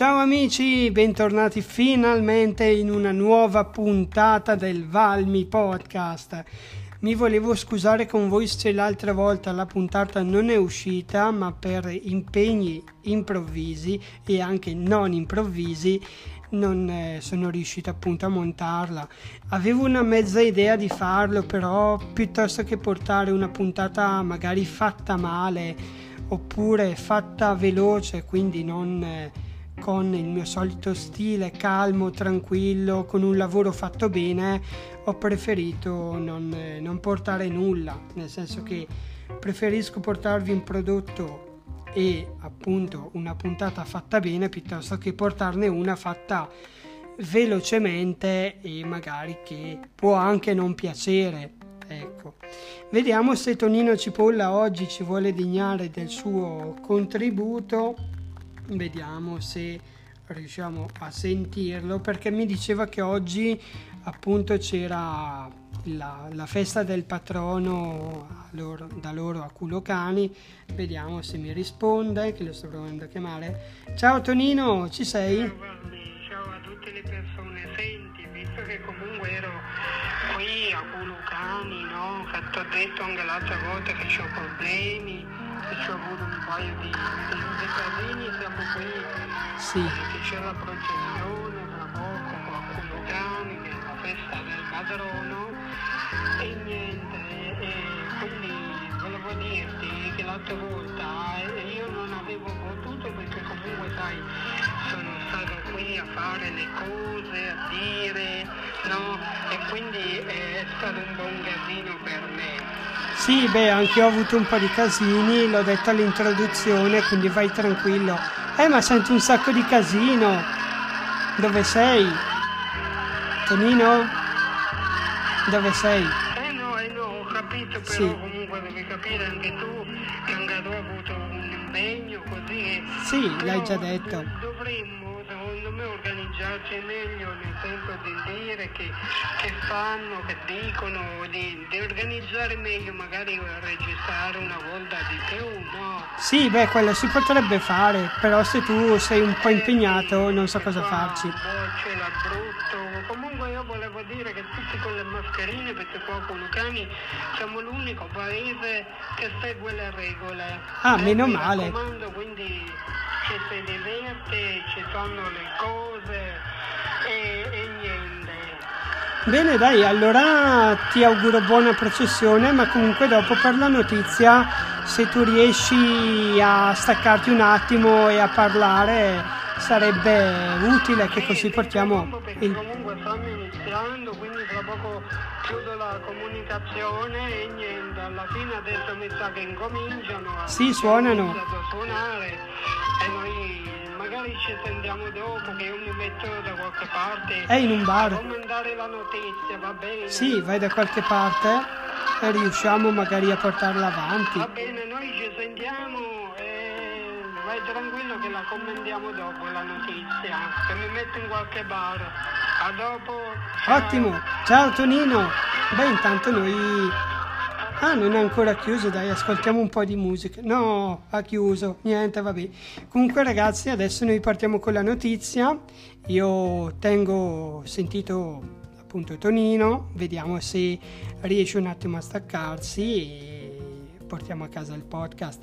Ciao amici, bentornati finalmente in una nuova puntata del Valmi Podcast. Mi volevo scusare con voi se l'altra volta la puntata non è uscita, ma per impegni improvvisi e anche non improvvisi non eh, sono riuscito appunto a montarla. Avevo una mezza idea di farlo, però piuttosto che portare una puntata magari fatta male oppure fatta veloce, quindi non eh, con il mio solito stile calmo, tranquillo, con un lavoro fatto bene, ho preferito non, eh, non portare nulla, nel senso che preferisco portarvi un prodotto e appunto una puntata fatta bene piuttosto che portarne una fatta velocemente e magari che può anche non piacere. Ecco. Vediamo se Tonino Cipolla oggi ci vuole degnare del suo contributo. Vediamo se riusciamo a sentirlo perché mi diceva che oggi appunto c'era la, la festa del patrono loro, da loro a Culocani. Vediamo se mi risponde, che lo sto provando a chiamare. Ciao Tonino, ci sei? Ciao a tutte le persone. Senti, visto che comunque ero qui a Culocani, no? Ho detto anche l'altra volta che ho problemi, che ho avuto un paio di, di, di casini, siamo qui. Sì. Che c'è la processione tra poco a Culocani, che è la festa del patrono. E niente, e quindi volevo dirti che l'altra volta eh, io non avevo potuto perché comunque sai, sono stato qui a fare le cose, a dire? E quindi è stato un buon casino per me. Sì, beh, anche io ho avuto un po' di casini, l'ho detto all'introduzione, quindi vai tranquillo. Eh, ma sento un sacco di casino. Dove sei? Tonino? Dove sei? Eh no, eh no, ho capito, però Sì. comunque devi capire anche tu che anche tu hai avuto un impegno così. Sì, l'hai già detto. do- Dovremmo, secondo me, organizzarci meglio dire che, che fanno, che dicono, di, di organizzare meglio, magari registrare una volta di più, no? Sì, beh, quello si potrebbe fare, però se tu sei un po' impegnato non so cosa farci. c'è l'Abruzzo. Comunque io volevo dire che tutti con le mascherine, perché qua con Lucani siamo l'unico paese che segue le regole. Ah, Eh, meno male. quindi ci si diverte, ci fanno le cose. Bene, dai, allora ti auguro buona processione, ma comunque dopo per la notizia, se tu riesci a staccarti un attimo e a parlare, sarebbe utile che così Sì, portiamo il... comunque stanno iniziando, quindi tra poco chiudo la comunicazione e niente, alla fine adesso mi sa che incominciano a, Sì, suonano. a suonare e noi magari ci sentiamo dopo che io mi metto da qualche parte È in un bar. a commentare la notizia, va bene? Sì, vai da qualche parte e riusciamo magari a portarla avanti. Va bene, noi ci sentiamo e vai tranquillo che la commentiamo dopo la notizia, che mi metto in qualche bar. A dopo. ciao. Ottimo, ciao Tonino. Beh, intanto noi... Ah, non è ancora chiuso, dai, ascoltiamo un po' di musica. No, ha chiuso, niente, vabbè. Comunque ragazzi, adesso noi partiamo con la notizia. Io tengo sentito appunto Tonino, vediamo se riesce un attimo a staccarsi e portiamo a casa il podcast.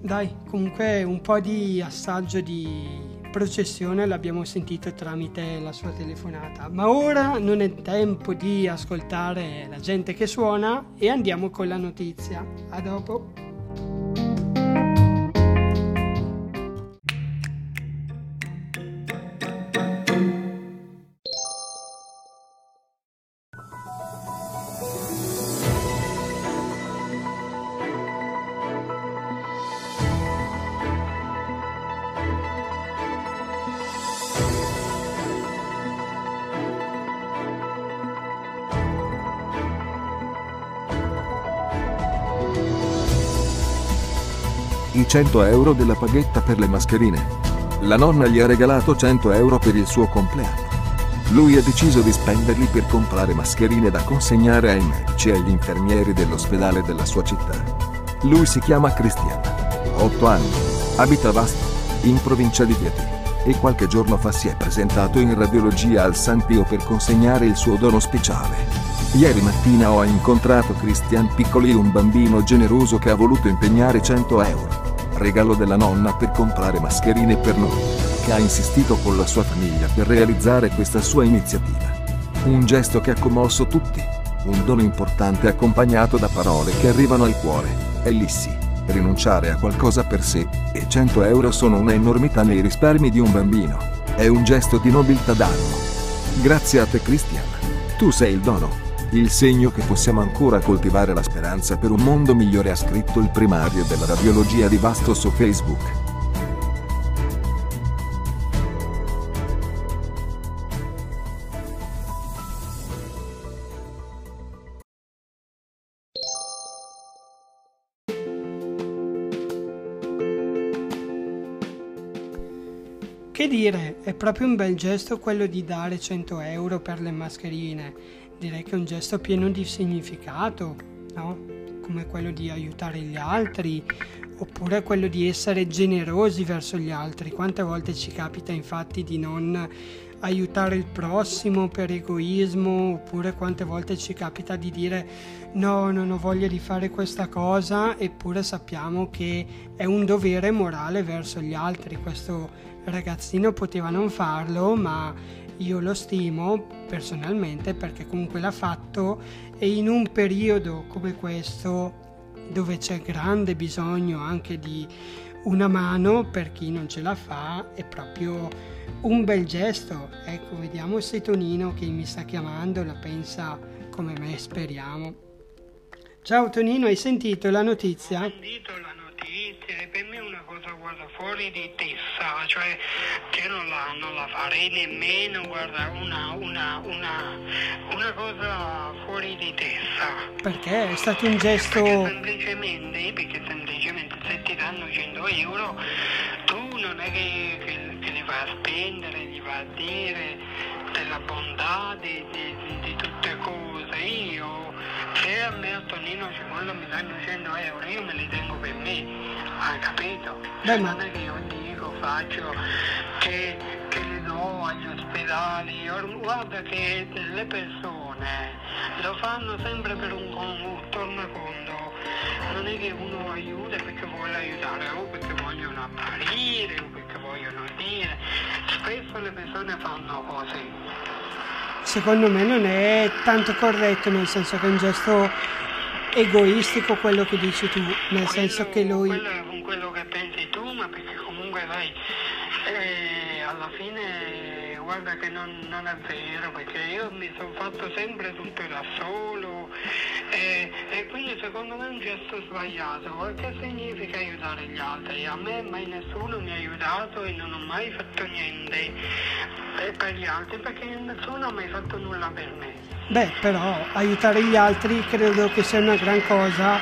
Dai, comunque un po' di assaggio di processione l'abbiamo sentito tramite la sua telefonata, ma ora non è tempo di ascoltare la gente che suona e andiamo con la notizia. A dopo. I 100 euro della paghetta per le mascherine. La nonna gli ha regalato 100 euro per il suo compleanno. Lui ha deciso di spenderli per comprare mascherine da consegnare ai medici e agli infermieri dell'ospedale della sua città. Lui si chiama Cristian, 8 anni, abita a Vasto, in provincia di Chieti, e qualche giorno fa si è presentato in radiologia al San Pio per consegnare il suo dono speciale. Ieri mattina ho incontrato Christian Piccoli, un bambino generoso che ha voluto impegnare 100 euro, regalo della nonna per comprare mascherine per noi, che ha insistito con la sua famiglia per realizzare questa sua iniziativa. Un gesto che ha commosso tutti, un dono importante accompagnato da parole che arrivano al cuore. È sì, rinunciare a qualcosa per sé, e 100 euro sono una enormità nei risparmi di un bambino. È un gesto di nobiltà d'animo. Grazie a te Christian. Tu sei il dono. Il segno che possiamo ancora coltivare la speranza per un mondo migliore ha scritto il primario della radiologia di Vasto su Facebook. Che dire, è proprio un bel gesto quello di dare 100 euro per le mascherine. Direi che è un gesto pieno di significato, no? Come quello di aiutare gli altri, oppure quello di essere generosi verso gli altri. Quante volte ci capita infatti di non aiutare il prossimo per egoismo, oppure quante volte ci capita di dire no, non ho voglia di fare questa cosa, eppure sappiamo che è un dovere morale verso gli altri. Questo ragazzino poteva non farlo, ma io lo stimo personalmente perché comunque l'ha fatto e in un periodo come questo dove c'è grande bisogno anche di una mano per chi non ce la fa è proprio un bel gesto. Ecco, vediamo se Tonino che mi sta chiamando la pensa come me, speriamo. Ciao Tonino, hai sentito la notizia? Ho sentito la fuori di testa, cioè che non la, non la farei nemmeno, guarda, una, una, una, una cosa fuori di testa. Perché è stato un gesto... Perché semplicemente, perché semplicemente se ti danno 100 euro, tu non è che, che, che li vai a spendere, gli vai a dire della bontà di, a me a Tonino Cipolla mi danno 100 euro, io me li tengo per me, hai capito? Beh, ma- Non è che io dico, faccio, che, che li do agli ospedali. Guarda che le persone lo fanno sempre per un, un tornaconto. Non è che uno aiuta perché vuole aiutare o perché vogliono apparire o perché vogliono dire. Spesso le persone fanno così. Secondo me non è tanto corretto, nel senso che è un gesto egoistico quello che dici tu, nel senso che lui... Quello è quello che pensi tu, ma perché comunque dai, eh, alla fine guarda che non, non è vero, perché io mi sono fatto sempre tutto da solo eh, e quindi secondo me è un gesto sbagliato, che significa aiutare gli altri? A me mai nessuno mi ha aiutato e non ho mai fatto niente eh, per gli altri perché nessuno ha mai fatto nulla per me. Beh, però aiutare gli altri credo che sia una gran cosa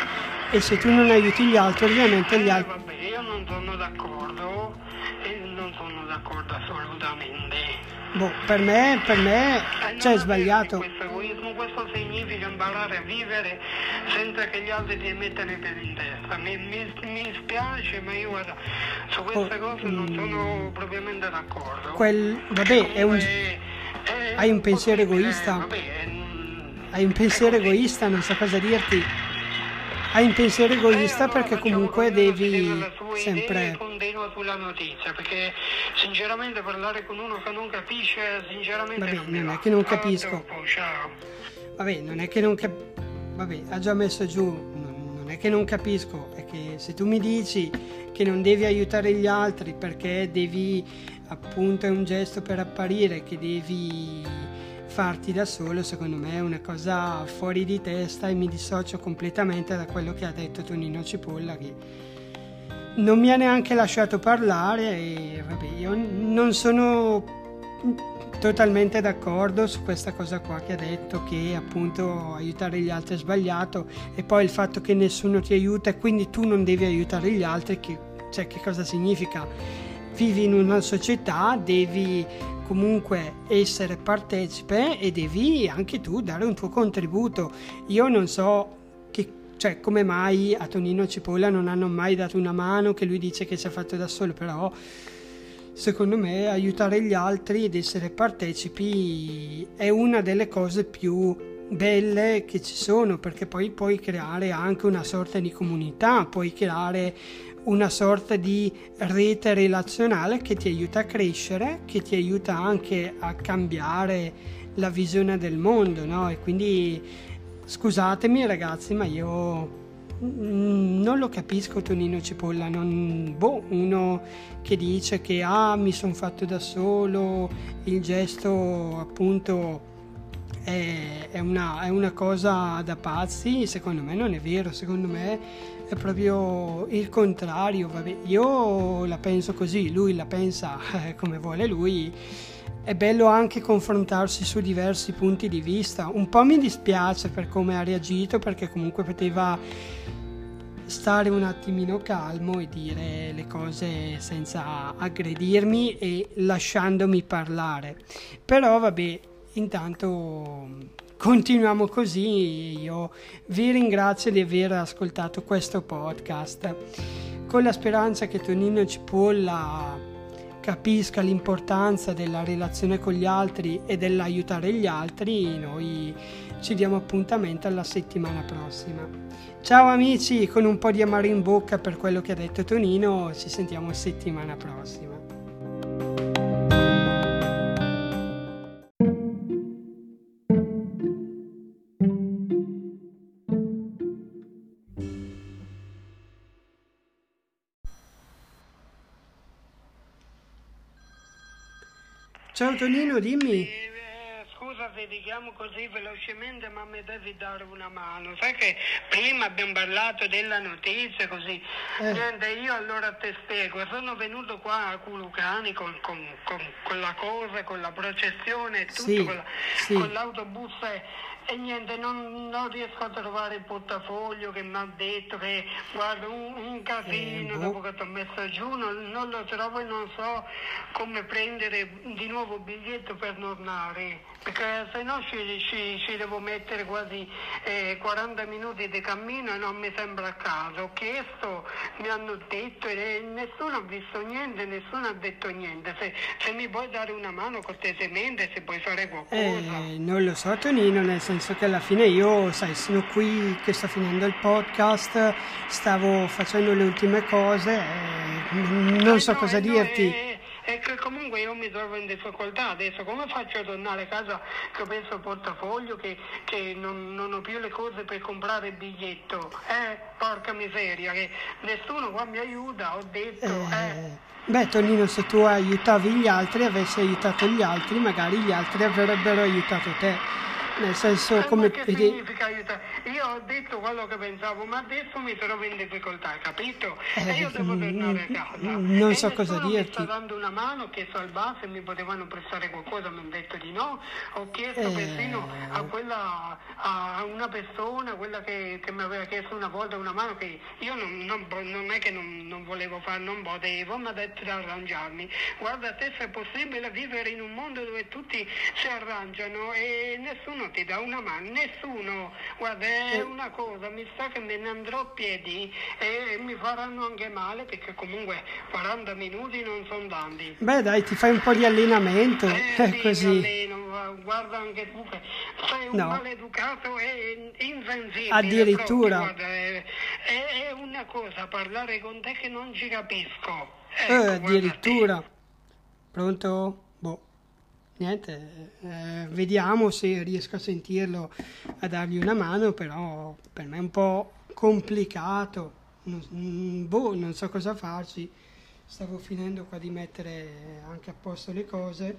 e se tu non aiuti gli altri ovviamente gli Eh, altri... vabbè, io non sono d'accordo e non sono d'accordo assolutamente. Boh, per me, per me, Eh, cioè è sbagliato. Questo egoismo, questo significa imparare a vivere senza che gli altri ti mettano i piedi in testa. Mi, mi, mi spiace, ma io guarda, su queste Oh, cose non mm. sono propriamente d'accordo. Quel, vabbè, è un, Comunque, eh, hai un pensiero egoista? vabbè, hai un pensiero è egoista, non so cosa dirti. Hai un pensiero egoista perché comunque devi sempre... continua sulla notizia, perché sinceramente parlare con uno che non capisce, sinceramente Vabbè, non non è che non A capisco. Vabbè, non è che non cap... Vabbè, ha già messo giù, non è che non capisco, è che se tu mi dici che non devi aiutare gli altri perché devi, appunto, è un gesto per apparire, che devi farti da solo, secondo me è una cosa fuori di testa e mi dissocio completamente da quello che ha detto Tonino Cipolla che non mi ha neanche lasciato parlare e vabbè, io non sono totalmente d'accordo su questa cosa qua che ha detto che appunto aiutare gli altri è sbagliato e poi il fatto che nessuno ti aiuta e quindi tu non devi aiutare gli altri che, cioè che cosa significa? Vivi in una società devi comunque essere partecipe e devi anche tu dare un tuo contributo. Io non so che, cioè, come mai a Tonino Cipolla non hanno mai dato una mano che lui dice che si è fatto da solo però secondo me aiutare gli altri ed essere partecipi è una delle cose più belle che ci sono perché poi puoi creare anche una sorta di comunità, puoi creare una sorta di rete relazionale che ti aiuta a crescere, che ti aiuta anche a cambiare la visione del mondo, no? E quindi scusatemi ragazzi, ma io non lo capisco Tonino Cipolla, non, boh, uno che dice che ah mi sono fatto da solo, il gesto appunto è, è, una, è una cosa da pazzi, secondo me non è vero, secondo me è proprio il contrario, vabbè, io la penso così, lui la pensa eh, come vuole lui. È bello anche confrontarsi su diversi punti di vista. Un po' mi dispiace per come ha reagito perché comunque poteva stare un attimino calmo e dire le cose senza aggredirmi e lasciandomi parlare. Però vabbè, intanto continuiamo così. Io vi ringrazio di aver ascoltato questo podcast con la speranza che Tonino Cipolla capisca l'importanza della relazione con gli altri e dell'aiutare gli altri. Noi ci diamo appuntamento alla settimana prossima. Ciao amici, con un po' di amaro in bocca per quello che ha detto Tonino, ci sentiamo settimana prossima. Ciao Tonino, dimmi. Eh, scusa se ti chiamo così velocemente, ma mi devi dare una mano. Sai che prima abbiamo parlato della notizia così. Eh. Niente, io allora te spiego. Sono venuto qua a Culucani con, con, con, con la cosa, con la processione e tutto, Sì, con, la- sì. con l'autobus e, niente, non, non riesco a trovare il portafoglio che mi ha detto che guarda un, un casino Eh, boh. dopo che ti ho messo giù, non, non lo trovo e non so come prendere di nuovo il biglietto per tornare, perché se no ci, ci- ci devo mettere quasi eh, 40 minuti di cammino e non mi sembra a caso. Ho chiesto, mi hanno detto e nessuno ha visto niente, nessuno ha detto niente. Se, se mi puoi dare una mano cortesemente, se puoi fare qualcosa. Eh, non lo so Tonino, nel senso che alla fine io, sai, sono qui che sto finendo il podcast, stavo facendo le ultime cose, eh, non Eh, so no, cosa eh, no, dirti. eh, È che comunque io mi trovo in difficoltà adesso, come faccio a tornare a casa che ho perso il portafoglio, che, che non, non ho più le cose per comprare il biglietto? Eh, porca miseria, che nessuno qua mi aiuta, ho detto, eh. Eh, beh Tonino, se tu aiutavi gli altri, avessi aiutato gli altri, magari gli altri avrebbero aiutato te. Nel senso, come che vedi- significa aiutare? Io ho detto quello che pensavo, ma adesso mi trovo in difficoltà, capito? Eh, e io devo tornare a casa. non E so cosa dirti. Mi sta dando una mano, ho chiesto al bar se mi potevano prestare qualcosa, mi hanno detto di no. Ho chiesto Eh. persino a quella, a una persona, quella che, che mi aveva chiesto una volta una mano, che io non, non non è che non, non volevo fare, non potevo, mi ha detto di arrangiarmi. Guarda, te se è possibile vivere in un mondo dove tutti si arrangiano e nessuno ti dà una mano, nessuno. Guarda, è Eh. una cosa, mi sa che me ne andrò a piedi e mi faranno anche male perché comunque 40 minuti non sono tanti. Beh dai, ti fai un po' di allenamento, Eh, eh, sì, così. alleno, guarda anche tu che sei un No. maleducato e insensibile. Addirittura. proprio, guarda, è, è- è una cosa parlare con te che non ci capisco. Ecco, Eh, addirittura. Pronto? Niente, eh, vediamo se riesco a sentirlo, a dargli una mano, però per me è un po' complicato. Non, mm, boh, non so cosa farci. Stavo finendo qua di mettere anche a posto le cose.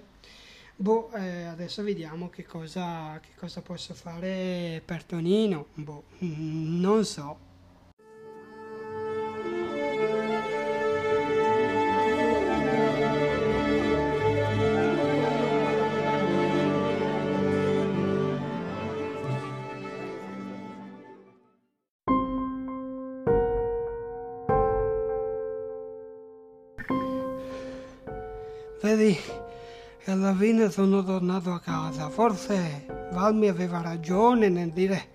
Boh, eh, adesso vediamo che cosa, che cosa posso fare per Tonino. Boh, mm, non so. Vedi, alla fine sono tornato a casa. Forse Valmi aveva ragione nel dire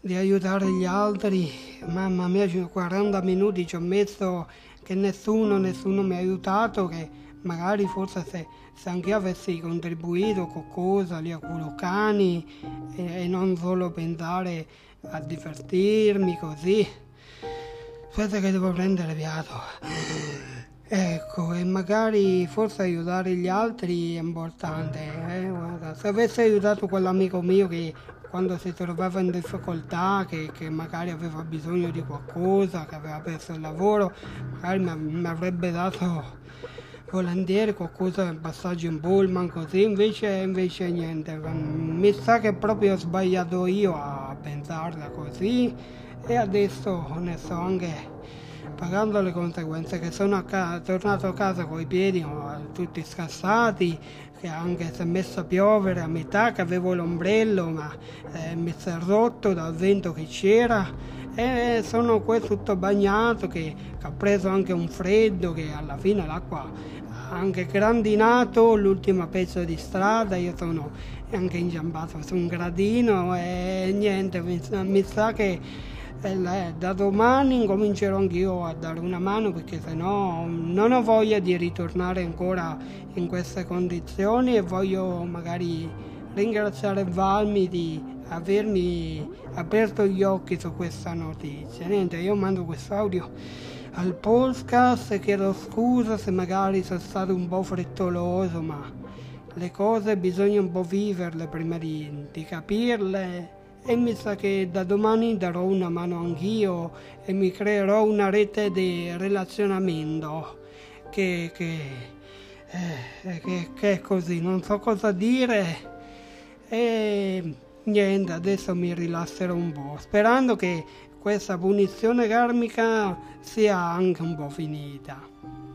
di aiutare gli altri. Mamma mia, ci- 40 minuti ci ho messo che nessuno, nessuno mi ha aiutato, che magari forse se, se anche avessi contribuito qualcosa lì a cani e, e non solo pensare a divertirmi così. Aspetta che devo prendere fiato. Ecco, e magari forse aiutare gli altri è importante. Eh? Guarda, se avessi aiutato quell'amico mio che quando si trovava in difficoltà, che, che, magari aveva bisogno di qualcosa, che aveva perso il lavoro, magari mi avrebbe dato volentieri qualcosa in passaggio in pullman così invece, invece niente mi sa che proprio ho sbagliato io a pensarla così e adesso ne sto anche pagando le conseguenze che sono a ca- tornato a casa con i piedi tutti scassati che anche si è messo a piovere a metà che avevo l'ombrello ma eh, mi si è rotto dal vento che c'era. E sono qui tutto bagnato che, che ho preso anche un freddo che alla fine l'acqua anche grandinato l'ultimo pezzo di strada, io sono anche ingiambato su un gradino e niente, mi, mi sa che eh, da domani incomincerò anch'io a dare una mano perché sennò non ho voglia di ritornare ancora in queste condizioni e voglio magari ringraziare Valmi di avermi aperto gli occhi su questa notizia. Niente, io mando questo audio al podcast chiedo scusa se magari sono stato un po' frettoloso, ma le cose bisogna un po' viverle prima di, di capirle e mi sa che da domani darò una mano anch'io e mi creerò una rete di relazionamento che, che, eh, che, che è così, non so cosa dire e niente, adesso mi rilasserò un po', sperando che questa punizione karmica sia anche un po' finita.